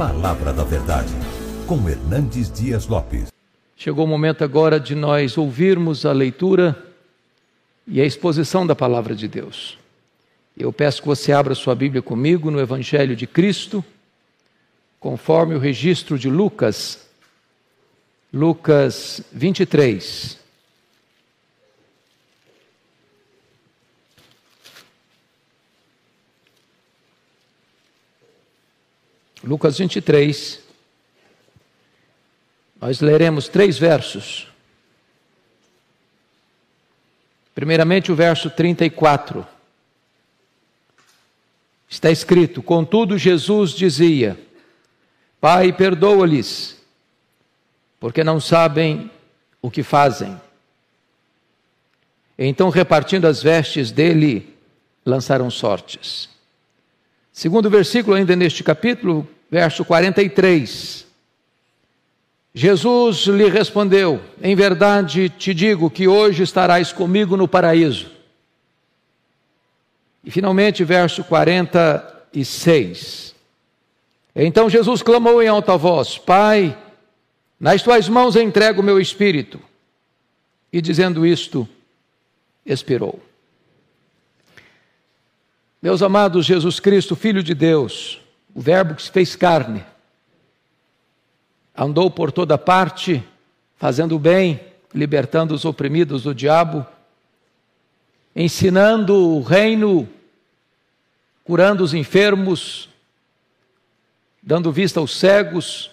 Palavra da Verdade, com Hernandes Dias Lopes. Chegou o momento agora de nós ouvirmos a leitura e a exposição da palavra de Deus. Eu peço que você abra sua Bíblia comigo no Evangelho de Cristo, conforme o registro de Lucas, Lucas 23. Lucas 23. Nós leremos três versos. Primeiramente, o verso 34. Está escrito: Contudo, Jesus dizia: Pai, perdoa-lhes, porque não sabem o que fazem. Então, repartindo as vestes dele, lançaram sortes. Segundo versículo, ainda neste capítulo, verso 43. Jesus lhe respondeu: Em verdade te digo que hoje estarás comigo no paraíso. E finalmente, verso 46. Então Jesus clamou em alta voz: Pai, nas tuas mãos entrego o meu espírito. E dizendo isto, expirou. Meus amados, Jesus Cristo, Filho de Deus, o Verbo que se fez carne, andou por toda parte, fazendo o bem, libertando os oprimidos do diabo, ensinando o reino, curando os enfermos, dando vista aos cegos,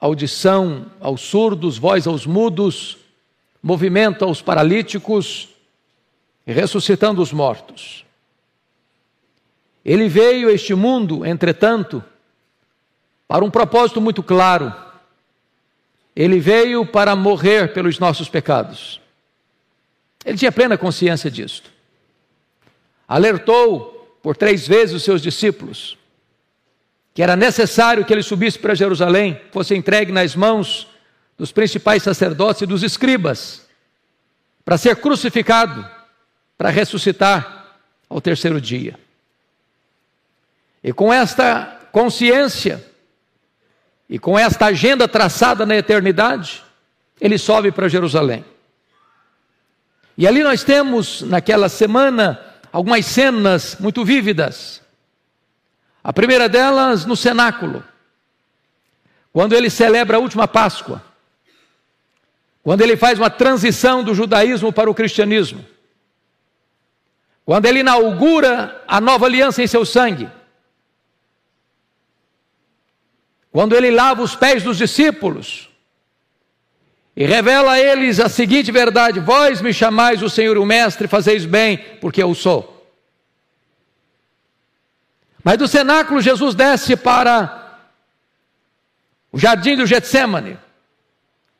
audição aos surdos, voz aos mudos, movimento aos paralíticos, e ressuscitando os mortos. Ele veio a este mundo, entretanto, para um propósito muito claro. Ele veio para morrer pelos nossos pecados. Ele tinha plena consciência disto. Alertou por três vezes os seus discípulos que era necessário que ele subisse para Jerusalém, fosse entregue nas mãos dos principais sacerdotes e dos escribas, para ser crucificado, para ressuscitar ao terceiro dia. E com esta consciência, e com esta agenda traçada na eternidade, ele sobe para Jerusalém. E ali nós temos, naquela semana, algumas cenas muito vívidas. A primeira delas no cenáculo, quando ele celebra a última Páscoa, quando ele faz uma transição do judaísmo para o cristianismo, quando ele inaugura a nova aliança em seu sangue, quando ele lava os pés dos discípulos e revela a eles a seguinte verdade: Vós me chamais o Senhor e o Mestre, fazeis bem, porque eu sou. Mas do cenáculo Jesus desce para o jardim do Getsemane.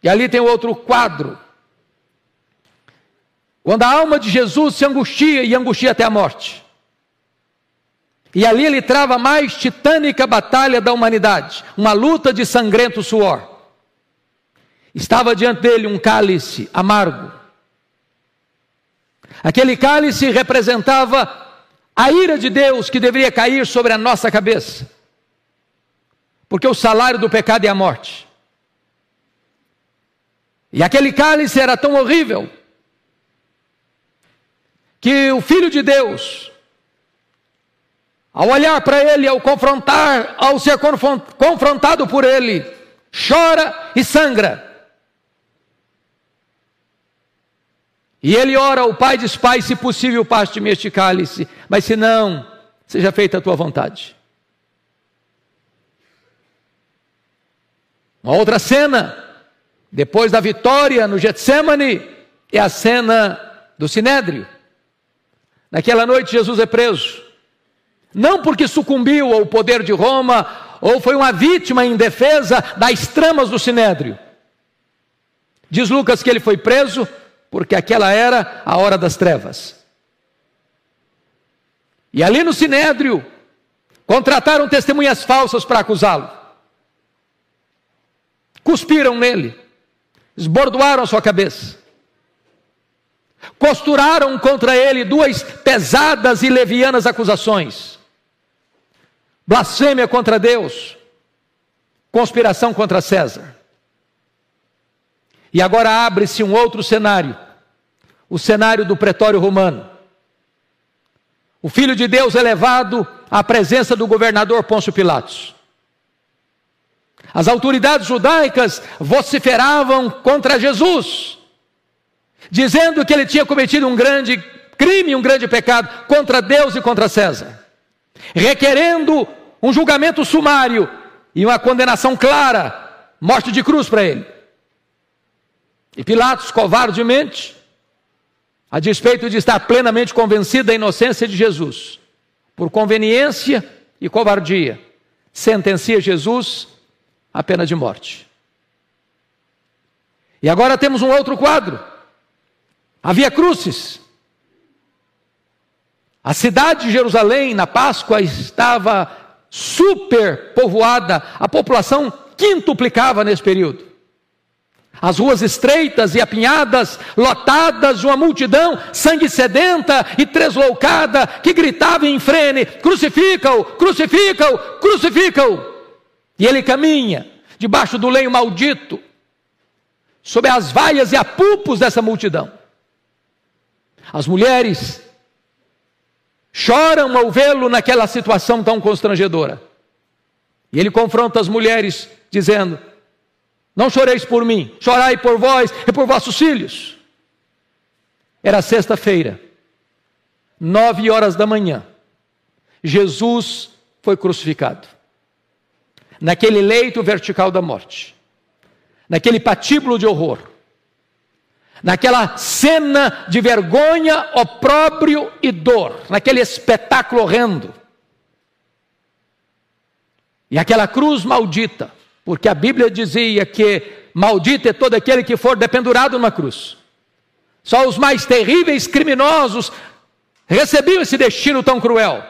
E ali tem outro quadro. Quando a alma de Jesus se angustia e angustia até a morte. E ali ele trava a mais titânica batalha da humanidade, uma luta de sangrento suor. Estava diante dele um cálice amargo. Aquele cálice representava a ira de Deus que deveria cair sobre a nossa cabeça. Porque o salário do pecado é a morte. E aquele cálice era tão horrível que o Filho de Deus, ao olhar para ele, ao confrontar, ao ser confrontado por ele, chora e sangra. E ele ora ao Pai diz: Pai, se possível, paste-me este cálice, mas se não, seja feita a tua vontade. Uma outra cena, depois da vitória no Getsemane, é a cena do Sinédrio. Naquela noite, Jesus é preso. Não porque sucumbiu ao poder de Roma ou foi uma vítima indefesa das tramas do sinédrio. Diz Lucas que ele foi preso porque aquela era a hora das trevas. E ali no sinédrio contrataram testemunhas falsas para acusá-lo. Cuspiram nele, esbordoaram a sua cabeça. Costuraram contra ele duas pesadas e levianas acusações blasfêmia contra Deus, conspiração contra César. E agora abre-se um outro cenário, o cenário do pretório romano. O Filho de Deus é levado à presença do governador Pôncio Pilatos. As autoridades judaicas vociferavam contra Jesus, dizendo que ele tinha cometido um grande crime, um grande pecado contra Deus e contra César, requerendo um julgamento sumário e uma condenação clara, morte de cruz para ele. E Pilatos, covardemente, a despeito de estar plenamente convencido da inocência de Jesus, por conveniência e covardia, sentencia Jesus à pena de morte. E agora temos um outro quadro. Havia cruzes. A cidade de Jerusalém, na Páscoa, estava super povoada, a população quintuplicava nesse período. As ruas estreitas e apinhadas, lotadas de uma multidão sangue sedenta e tresloucada, que gritava em frene: crucifica-o, crucifica-o, crucifica-o. E ele caminha debaixo do leio maldito, sob as vaias e apupos dessa multidão. As mulheres choram ao vê-lo naquela situação tão constrangedora. E ele confronta as mulheres, dizendo: não choreis por mim, chorai por vós e por vossos filhos. Era sexta-feira, nove horas da manhã. Jesus foi crucificado. Naquele leito vertical da morte, naquele patíbulo de horror, naquela cena de vergonha, opróbrio e dor, naquele espetáculo horrendo. E aquela cruz maldita, porque a Bíblia dizia que maldito é todo aquele que for dependurado numa cruz. Só os mais terríveis criminosos recebiam esse destino tão cruel.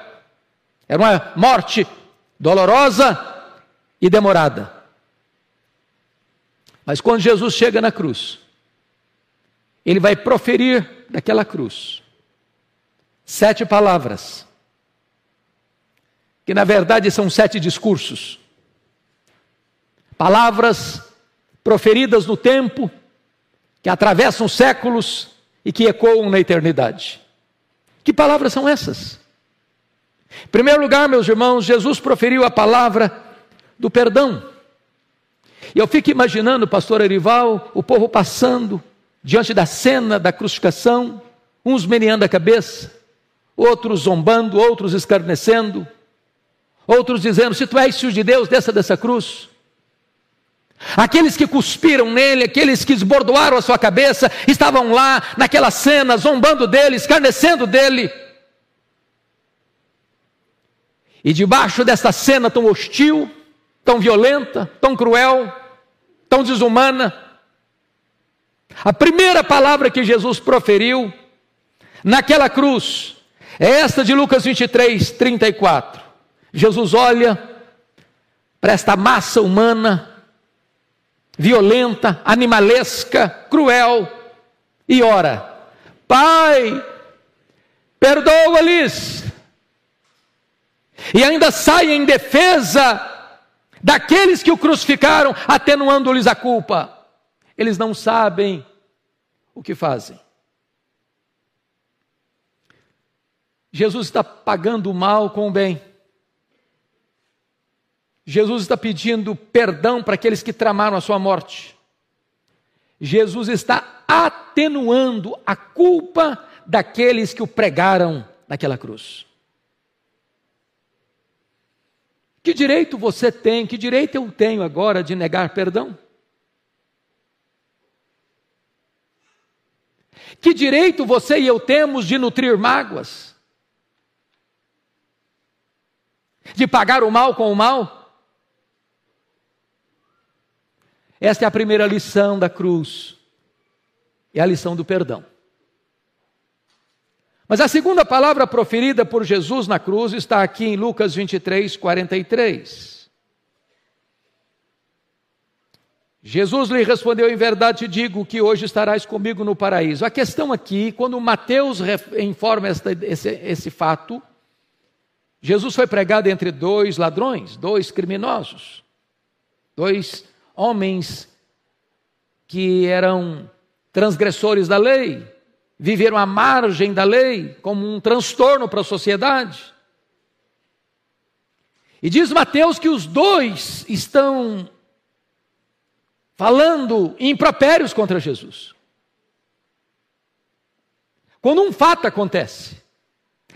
Era uma morte dolorosa e demorada. Mas quando Jesus chega na cruz, ele vai proferir daquela cruz sete palavras, que na verdade são sete discursos palavras proferidas no tempo, que atravessam séculos e que ecoam na eternidade. Que palavras são essas? Em primeiro lugar, meus irmãos, Jesus proferiu a palavra do perdão. E eu fico imaginando, pastor Arival, o povo passando diante da cena da crucificação, uns meneando a cabeça, outros zombando, outros escarnecendo, outros dizendo: Se tu és filho de Deus, desça dessa cruz. Aqueles que cuspiram nele, aqueles que esbordoaram a sua cabeça, estavam lá naquela cena, zombando dele, escarnecendo dele. E debaixo dessa cena tão hostil, tão violenta, tão cruel, tão desumana, a primeira palavra que Jesus proferiu naquela cruz é esta de Lucas 23, 34. Jesus olha para esta massa humana violenta, animalesca, cruel, e ora: Pai, perdoa-lhes. E ainda sai em defesa daqueles que o crucificaram, atenuando-lhes a culpa. Eles não sabem o que fazem. Jesus está pagando o mal com o bem. Jesus está pedindo perdão para aqueles que tramaram a sua morte. Jesus está atenuando a culpa daqueles que o pregaram naquela cruz. Que direito você tem, que direito eu tenho agora de negar perdão? Que direito você e eu temos de nutrir mágoas? De pagar o mal com o mal? Esta é a primeira lição da cruz. É a lição do perdão. Mas a segunda palavra proferida por Jesus na cruz está aqui em Lucas 23, 43. Jesus lhe respondeu: Em verdade te digo que hoje estarás comigo no paraíso. A questão aqui, quando Mateus informa esta, esse, esse fato, Jesus foi pregado entre dois ladrões, dois criminosos. dois homens que eram transgressores da lei, viveram à margem da lei, como um transtorno para a sociedade. E diz Mateus que os dois estão falando impropérios contra Jesus. Quando um fato acontece,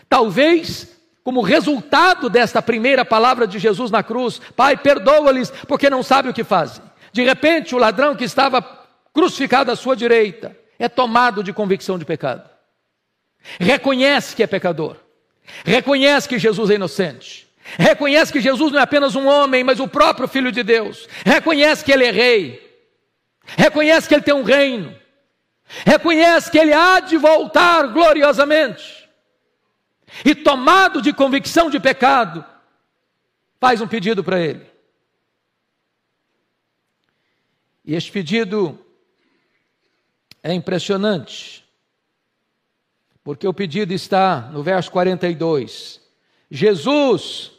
talvez como resultado desta primeira palavra de Jesus na cruz, Pai, perdoa-lhes, porque não sabem o que fazem. De repente, o ladrão que estava crucificado à sua direita é tomado de convicção de pecado. Reconhece que é pecador. Reconhece que Jesus é inocente. Reconhece que Jesus não é apenas um homem, mas o próprio Filho de Deus. Reconhece que ele é rei. Reconhece que ele tem um reino. Reconhece que ele há de voltar gloriosamente e tomado de convicção de pecado, faz um pedido para ele. E este pedido é impressionante, porque o pedido está no verso 42. Jesus,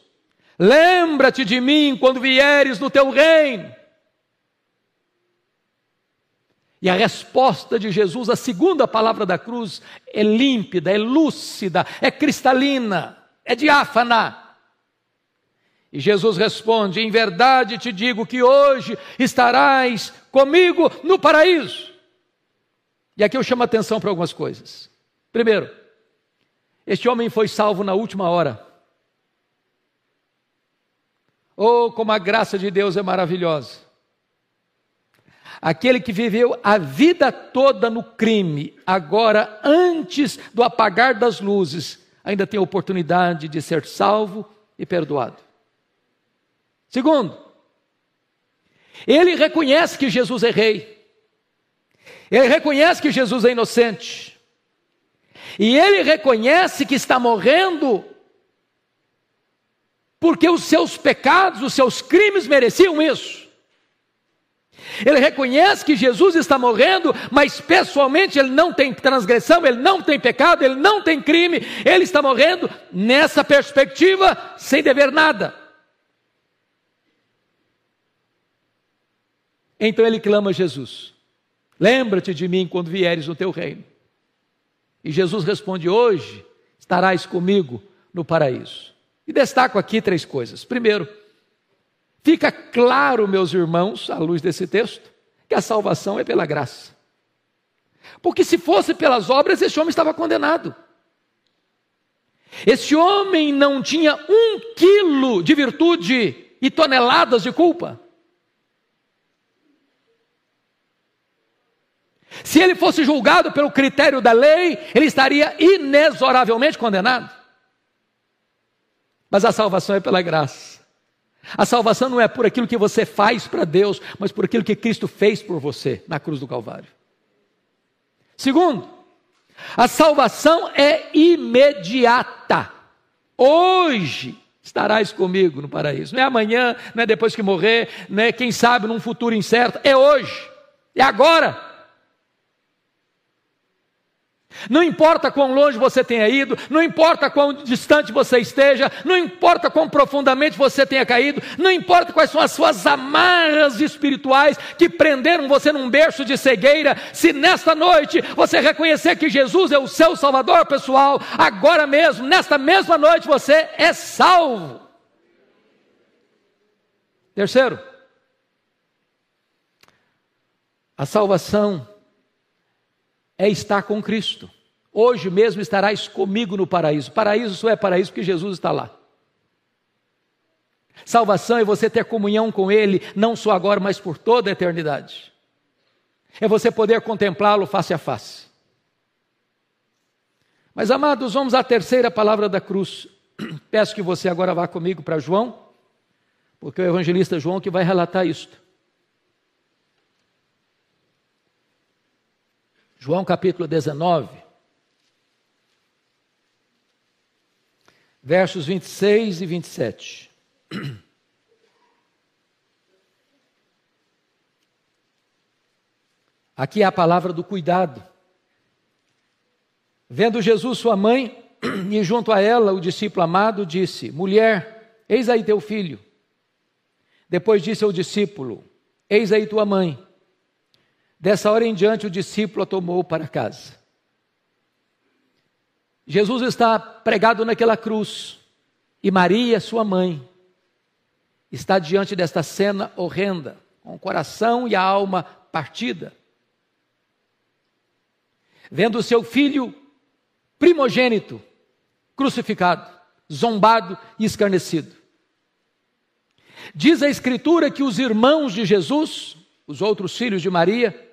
lembra-te de mim quando vieres no teu reino. E a resposta de Jesus, a segunda palavra da cruz, é límpida, é lúcida, é cristalina, é diáfana. E Jesus responde: Em verdade te digo que hoje estarás comigo no paraíso. E aqui eu chamo a atenção para algumas coisas. Primeiro, este homem foi salvo na última hora. Oh, como a graça de Deus é maravilhosa aquele que viveu a vida toda no crime, agora, antes do apagar das luzes, ainda tem a oportunidade de ser salvo e perdoado. Segundo, ele reconhece que Jesus é rei, ele reconhece que Jesus é inocente, e ele reconhece que está morrendo porque os seus pecados, os seus crimes mereciam isso. Ele reconhece que Jesus está morrendo, mas pessoalmente ele não tem transgressão, ele não tem pecado, ele não tem crime, ele está morrendo nessa perspectiva, sem dever nada. Então ele clama a Jesus: Lembra-te de mim quando vieres no teu reino. E Jesus responde: Hoje estarás comigo no paraíso. E destaco aqui três coisas. Primeiro, Fica claro, meus irmãos, à luz desse texto, que a salvação é pela graça. Porque se fosse pelas obras, esse homem estava condenado. Esse homem não tinha um quilo de virtude e toneladas de culpa. Se ele fosse julgado pelo critério da lei, ele estaria inexoravelmente condenado. Mas a salvação é pela graça. A salvação não é por aquilo que você faz para Deus, mas por aquilo que Cristo fez por você na cruz do Calvário. Segundo, a salvação é imediata. Hoje estarás comigo no paraíso. Não é amanhã, não é depois que morrer, não é quem sabe num futuro incerto. É hoje, é agora. Não importa quão longe você tenha ido, não importa quão distante você esteja, não importa quão profundamente você tenha caído, não importa quais são as suas amarras espirituais que prenderam você num berço de cegueira, se nesta noite você reconhecer que Jesus é o seu Salvador pessoal, agora mesmo, nesta mesma noite, você é salvo. Terceiro, a salvação é estar com Cristo. Hoje mesmo estarás comigo no paraíso. Paraíso só é paraíso porque Jesus está lá. Salvação é você ter comunhão com Ele, não só agora, mas por toda a eternidade. É você poder contemplá-lo face a face. Mas, amados, vamos à terceira palavra da cruz. Peço que você agora vá comigo para João, porque é o evangelista João que vai relatar isto. João capítulo 19, versos 26 e 27. Aqui é a palavra do cuidado. Vendo Jesus sua mãe, e junto a ela o discípulo amado disse: Mulher, eis aí teu filho. Depois disse ao discípulo: Eis aí tua mãe. Dessa hora em diante, o discípulo a tomou para casa. Jesus está pregado naquela cruz e Maria, sua mãe, está diante desta cena horrenda, com o coração e a alma partida, vendo seu filho primogênito crucificado, zombado e escarnecido. Diz a Escritura que os irmãos de Jesus, os outros filhos de Maria,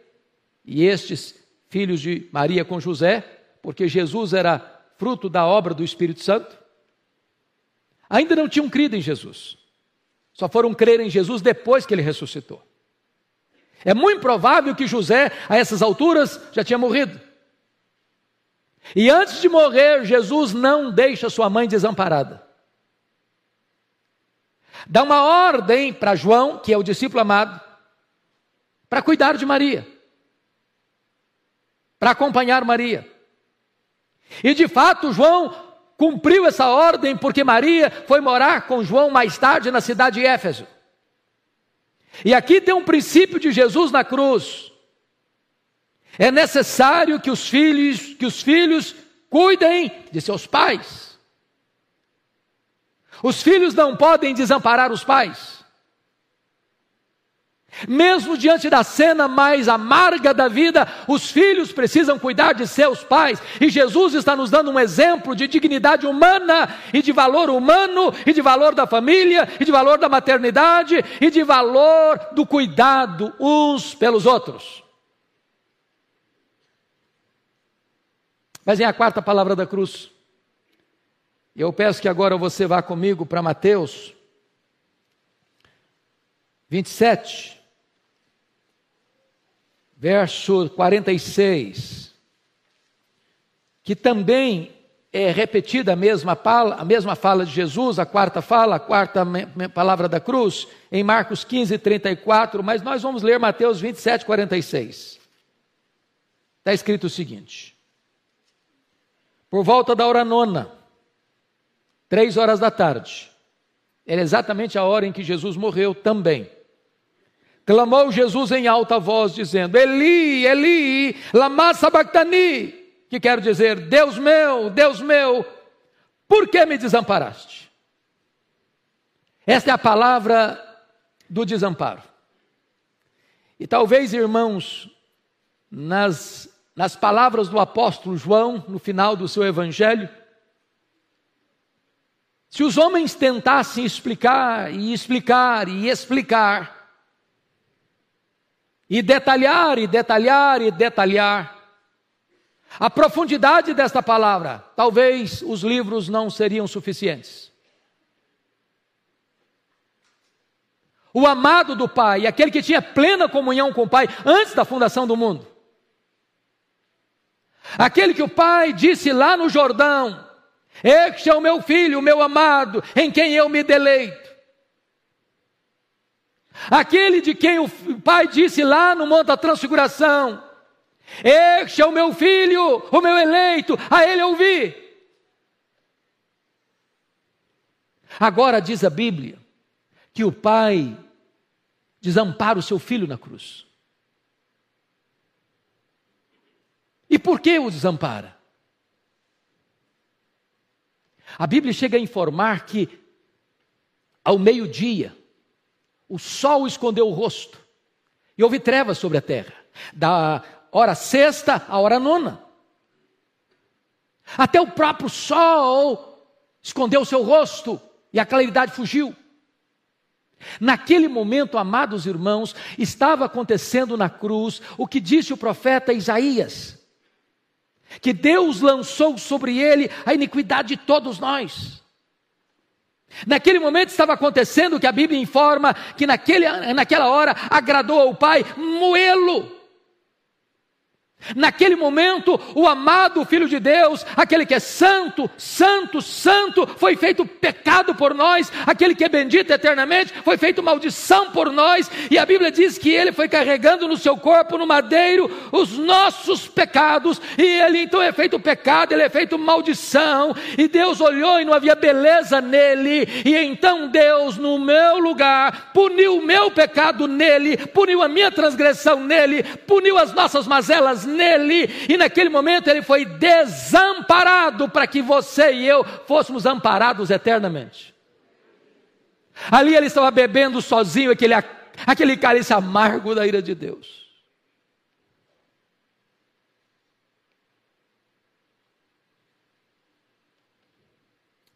e estes filhos de Maria com José, porque Jesus era fruto da obra do Espírito Santo, ainda não tinham crido em Jesus. Só foram crer em Jesus depois que ele ressuscitou. É muito provável que José, a essas alturas, já tinha morrido. E antes de morrer, Jesus não deixa sua mãe desamparada. Dá uma ordem para João, que é o discípulo amado, para cuidar de Maria, para acompanhar Maria. E de fato, João cumpriu essa ordem porque Maria foi morar com João mais tarde na cidade de Éfeso. E aqui tem um princípio de Jesus na cruz. É necessário que os filhos, que os filhos cuidem de seus pais. Os filhos não podem desamparar os pais. Mesmo diante da cena mais amarga da vida, os filhos precisam cuidar de seus pais, e Jesus está nos dando um exemplo de dignidade humana, e de valor humano, e de valor da família, e de valor da maternidade, e de valor do cuidado uns pelos outros. Mas em a quarta palavra da cruz, eu peço que agora você vá comigo para Mateus 27 verso 46, que também é repetida a mesma, fala, a mesma fala de Jesus, a quarta fala, a quarta palavra da cruz, em Marcos 15, 34, mas nós vamos ler Mateus 27, 46. Está escrito o seguinte: Por volta da hora nona, três horas da tarde, era exatamente a hora em que Jesus morreu também. Clamou Jesus em alta voz, dizendo: Eli, Eli, lama sabachthani, que quer dizer: Deus meu, Deus meu, por que me desamparaste? Esta é a palavra do desamparo. E talvez, irmãos, nas, nas palavras do apóstolo João, no final do seu evangelho, se os homens tentassem explicar e explicar e explicar, e detalhar, e detalhar, e detalhar. A profundidade desta palavra, talvez os livros não seriam suficientes. O amado do Pai, aquele que tinha plena comunhão com o Pai antes da fundação do mundo. Aquele que o Pai disse lá no Jordão: Este é o meu filho, o meu amado, em quem eu me deleito. Aquele de quem o pai disse lá no Monte da Transfiguração: Este é o meu filho, o meu eleito, a ele ouvi. Agora diz a Bíblia que o pai desampara o seu filho na cruz. E por que o desampara? A Bíblia chega a informar que ao meio-dia, o sol escondeu o rosto e houve trevas sobre a terra, da hora sexta à hora nona. Até o próprio sol escondeu o seu rosto e a claridade fugiu. Naquele momento, amados irmãos, estava acontecendo na cruz o que disse o profeta Isaías: que Deus lançou sobre ele a iniquidade de todos nós. Naquele momento estava acontecendo o que a Bíblia informa que naquele, naquela hora agradou ao Pai moê-lo. Naquele momento, o amado Filho de Deus, aquele que é santo, santo, santo, foi feito pecado por nós, aquele que é bendito eternamente, foi feito maldição por nós, e a Bíblia diz que ele foi carregando no seu corpo, no madeiro, os nossos pecados, e ele então é feito pecado, ele é feito maldição, e Deus olhou e não havia beleza nele, e então Deus, no meu lugar, puniu o meu pecado nele, puniu a minha transgressão nele, puniu as nossas mazelas nele, e naquele momento ele foi desamparado para que você e eu fôssemos amparados eternamente. Ali ele estava bebendo sozinho aquele, aquele cálice amargo da ira de Deus.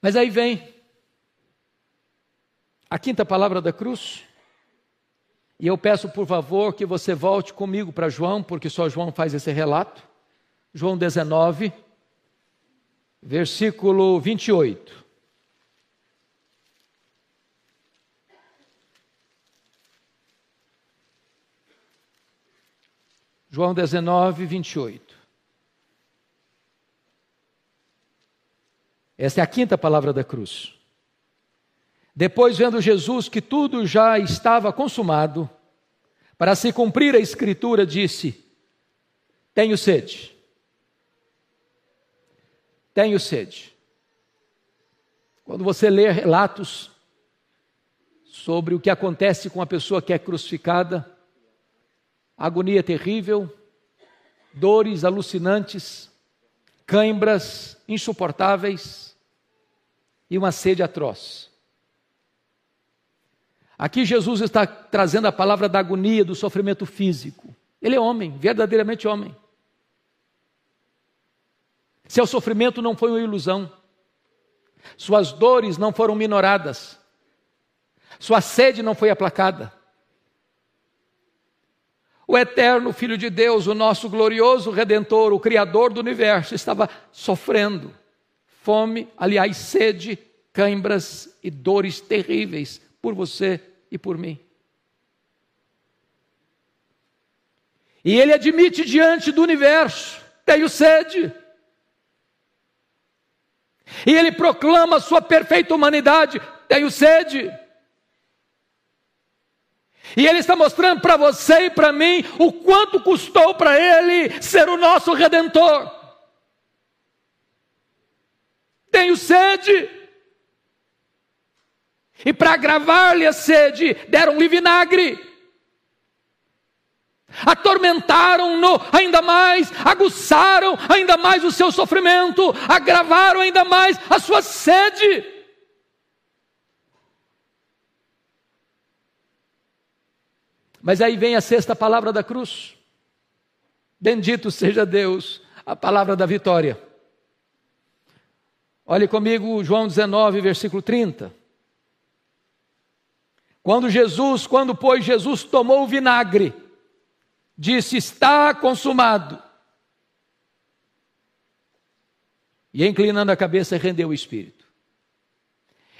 Mas aí vem a quinta palavra da cruz. E eu peço, por favor, que você volte comigo para João, porque só João faz esse relato. João 19, versículo 28. João 19, 28. Esta é a quinta palavra da cruz. Depois, vendo Jesus que tudo já estava consumado, para se cumprir a Escritura, disse: Tenho sede. Tenho sede. Quando você lê relatos sobre o que acontece com a pessoa que é crucificada, agonia terrível, dores alucinantes, cãibras insuportáveis e uma sede atroz. Aqui Jesus está trazendo a palavra da agonia, do sofrimento físico. Ele é homem, verdadeiramente homem. Seu sofrimento não foi uma ilusão. Suas dores não foram minoradas. Sua sede não foi aplacada. O eterno Filho de Deus, o nosso glorioso Redentor, o Criador do universo, estava sofrendo fome, aliás, sede, cãibras e dores terríveis por você e por mim. E ele admite diante do universo: tenho sede. E ele proclama sua perfeita humanidade: tenho sede. E ele está mostrando para você e para mim o quanto custou para ele ser o nosso redentor. Tenho sede. E para agravar-lhe a sede, deram-lhe vinagre. Atormentaram-no ainda mais, aguçaram ainda mais o seu sofrimento, agravaram ainda mais a sua sede. Mas aí vem a sexta palavra da cruz. Bendito seja Deus, a palavra da vitória. Olhe comigo João 19, versículo 30. Quando Jesus, quando pois Jesus tomou o vinagre, disse: Está consumado. E inclinando a cabeça, rendeu o espírito.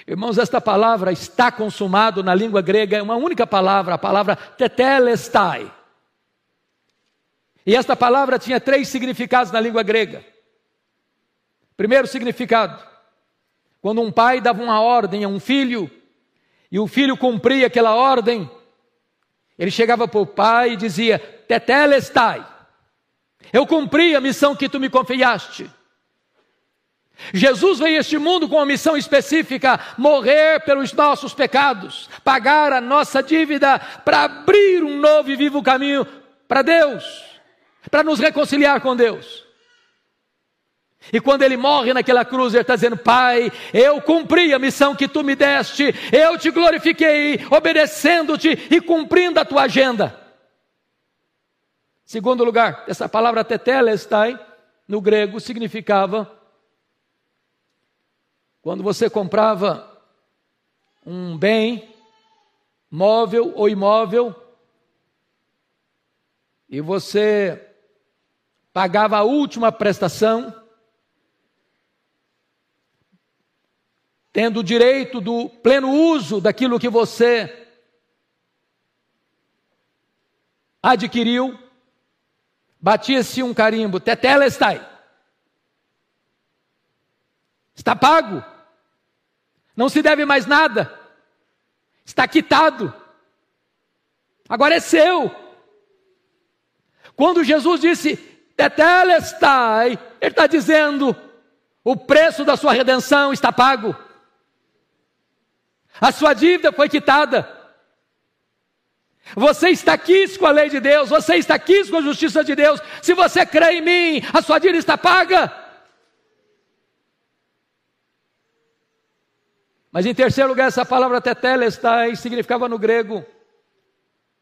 Irmãos, esta palavra está consumado na língua grega é uma única palavra, a palavra tetelestai. E esta palavra tinha três significados na língua grega. Primeiro significado, quando um pai dava uma ordem a um filho, e o filho cumpria aquela ordem, ele chegava para o pai e dizia: Tetelestai, eu cumpri a missão que tu me confiaste. Jesus veio a este mundo com uma missão específica: morrer pelos nossos pecados, pagar a nossa dívida, para abrir um novo e vivo caminho para Deus, para nos reconciliar com Deus. E quando ele morre naquela cruz, ele está dizendo: Pai, eu cumpri a missão que tu me deste, eu te glorifiquei, obedecendo-te e cumprindo a tua agenda. Segundo lugar, essa palavra tetelestai, no grego, significava quando você comprava um bem, móvel ou imóvel, e você pagava a última prestação, tendo o direito do pleno uso daquilo que você batia-se um carimbo, tetelestai. Está pago. Não se deve mais nada. Está quitado. Agora é seu. Quando Jesus disse, tetelestai, ele está dizendo, o preço da sua redenção está pago. A sua dívida foi quitada. Você está quis com a lei de Deus, você está quis com a justiça de Deus. Se você crê em mim, a sua dívida está paga. Mas em terceiro lugar, essa palavra tetelestai significava no grego,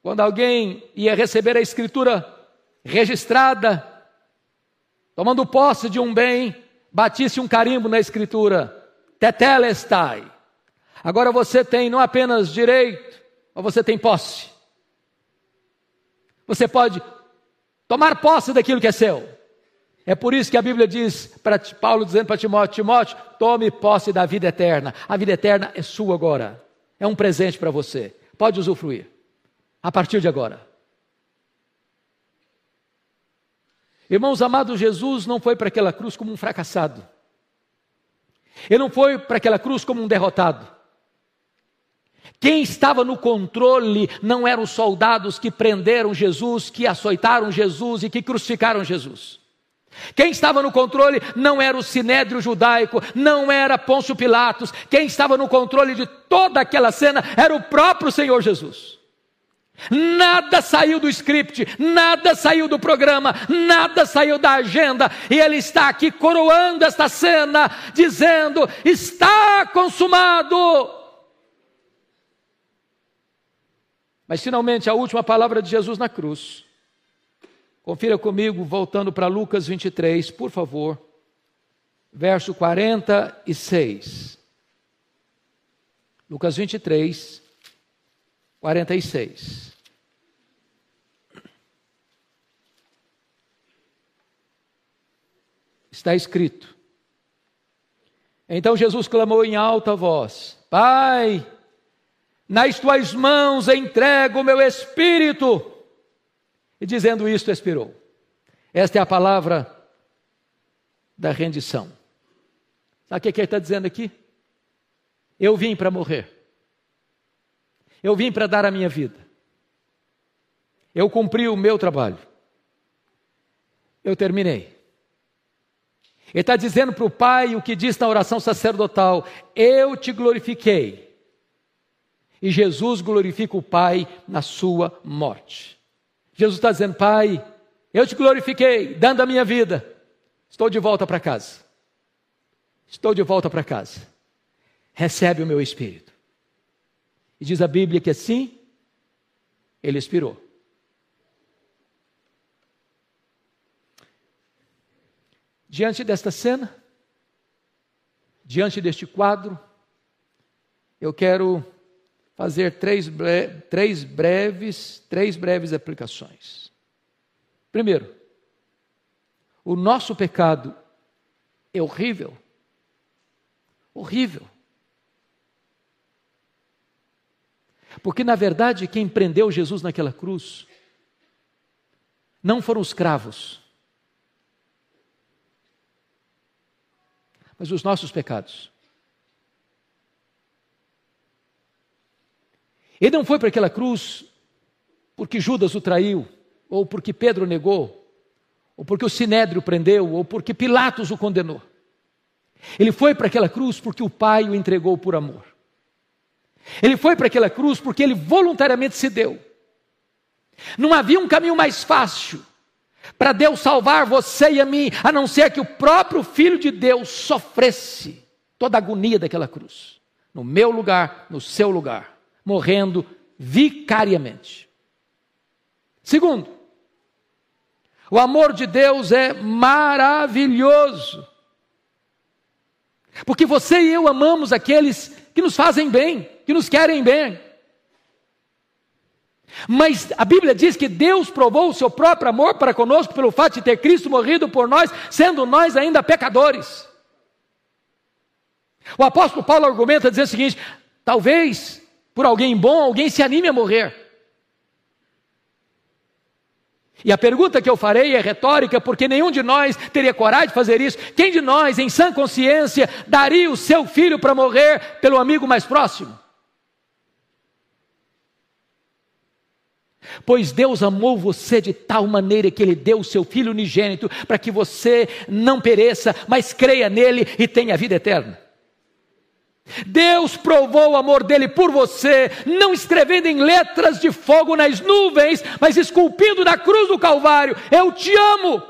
quando alguém ia receber a escritura registrada, tomando posse de um bem, batisse um carimbo na escritura, tetelestai. Agora você tem não apenas direito, mas você tem posse. Você pode tomar posse daquilo que é seu. É por isso que a Bíblia diz, para Paulo dizendo para Timóteo: Timóteo, tome posse da vida eterna. A vida eterna é sua agora. É um presente para você. Pode usufruir. A partir de agora. Irmãos amados, Jesus não foi para aquela cruz como um fracassado. Ele não foi para aquela cruz como um derrotado. Quem estava no controle não eram os soldados que prenderam Jesus, que açoitaram Jesus e que crucificaram Jesus. Quem estava no controle não era o sinédrio judaico, não era Pôncio Pilatos, quem estava no controle de toda aquela cena era o próprio Senhor Jesus. Nada saiu do script, nada saiu do programa, nada saiu da agenda, e ele está aqui coroando esta cena, dizendo: está consumado. Mas finalmente a última palavra de Jesus na cruz Confira comigo, voltando para Lucas 23, por favor, verso 46. Lucas 23, 46. Está escrito. Então Jesus clamou em alta voz: Pai, nas tuas mãos entrego o meu espírito. E dizendo isto, expirou. Esta é a palavra da rendição. Sabe o que, ele está dizendo aqui? Eu vim para morrer. Eu vim para dar a minha vida. Eu cumpri o meu trabalho. Eu terminei. Ele está dizendo para o Pai o que diz na oração sacerdotal: Eu te glorifiquei. E Jesus glorifica o Pai na sua morte. Jesus está dizendo: Pai, eu te glorifiquei, dando a minha vida. Estou de volta para casa. Estou de volta para casa. Recebe o meu espírito. E diz a Bíblia que assim ele expirou. Diante desta cena, diante deste quadro, eu quero fazer três, bre três breves, três breves aplicações. Primeiro, o nosso pecado é horrível. Horrível. Porque, na verdade, quem prendeu Jesus naquela cruz não foram os cravos, mas os nossos pecados. Ele não foi para aquela cruz porque Judas o traiu, ou porque Pedro negou, ou porque o Sinédrio prendeu, ou porque Pilatos o condenou. Ele foi para aquela cruz porque o Pai o entregou por amor. Ele foi para aquela cruz porque ele voluntariamente se deu. Não havia um caminho mais fácil para Deus salvar você e a mim, a não ser que o próprio Filho de Deus sofresse toda a agonia daquela cruz, no meu lugar, no seu lugar morrendo vicariamente. Segundo, o amor de Deus é maravilhoso. Porque você e eu amamos aqueles que nos fazem bem, que nos querem bem. Mas a Bíblia diz que Deus provou o seu próprio amor para conosco pelo fato de ter Cristo morrido por nós, sendo nós ainda pecadores. O apóstolo Paulo argumenta dizendo o seguinte: talvez por alguém bom, alguém se anime a morrer. E a pergunta que eu farei é retórica, porque nenhum de nós teria coragem de fazer isso. Quem de nós, em sã consciência, daria o seu filho para morrer pelo amigo mais próximo? Pois Deus amou você de tal maneira que Ele deu o seu Filho unigênito para que você não pereça, mas creia nele e tenha vida eterna. Deus provou o amor dele por você, não escrevendo em letras de fogo nas nuvens, mas esculpindo na cruz do Calvário: Eu te amo.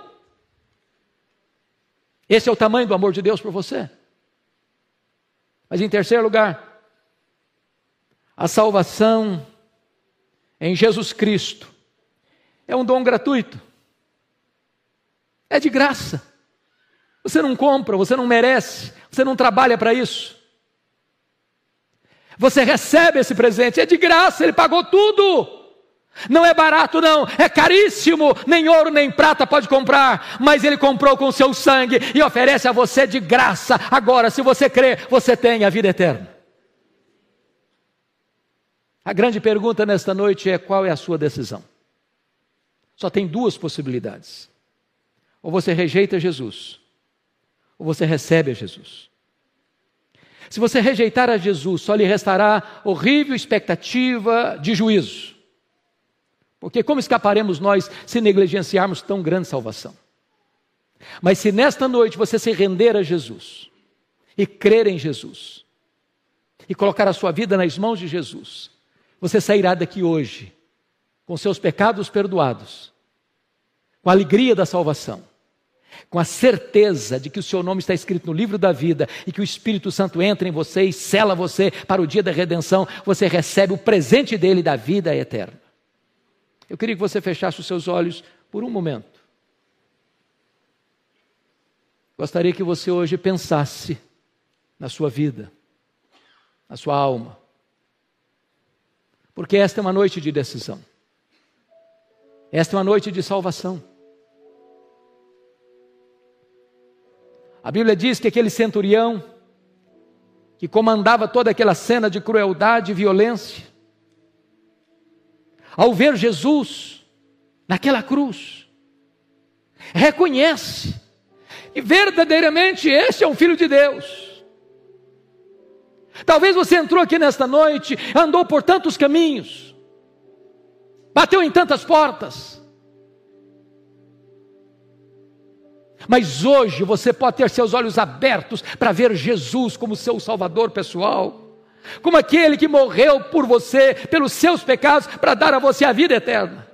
Esse é o tamanho do amor de Deus por você. Mas em terceiro lugar, a salvação em Jesus Cristo é um dom gratuito, é de graça. Você não compra, você não merece, você não trabalha para isso. Você recebe esse presente, é de graça, ele pagou tudo. Não é barato, não, é caríssimo, nem ouro nem prata pode comprar, mas ele comprou com seu sangue e oferece a você de graça. Agora, se você crê, você tem a vida eterna. A grande pergunta nesta noite é: qual é a sua decisão? Só tem duas possibilidades. Ou você rejeita Jesus, ou você recebe a Jesus. Se você rejeitar a Jesus, só lhe restará horrível expectativa de juízo. Porque como escaparemos nós se negligenciarmos tão grande salvação? Mas se nesta noite você se render a Jesus e crer em Jesus e colocar a sua vida nas mãos de Jesus, você sairá daqui hoje com seus pecados perdoados, com a alegria da salvação com a certeza de que o seu nome está escrito no livro da vida e que o Espírito Santo entra em você e sela você para o dia da redenção, você recebe o presente dele da vida eterna. Eu queria que você fechasse os seus olhos por um momento. Gostaria que você hoje pensasse na sua vida, na sua alma, porque esta é uma noite de decisão, esta é uma noite de salvação. A Bíblia diz que aquele centurião, que comandava toda aquela cena de crueldade e violência, ao ver Jesus naquela cruz, reconhece que verdadeiramente este é o Filho de Deus. Talvez você entrou aqui nesta noite, andou por tantos caminhos, bateu em tantas portas, Mas hoje você pode ter seus olhos abertos para ver Jesus como seu Salvador pessoal, como aquele que morreu por você, pelos seus pecados, para dar a você a vida eterna.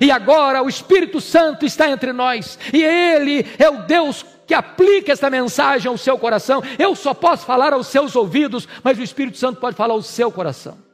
E agora o Espírito Santo está entre nós, e Ele é o Deus que aplica esta mensagem ao seu coração. Eu só posso falar aos seus ouvidos, mas o Espírito Santo pode falar ao seu coração.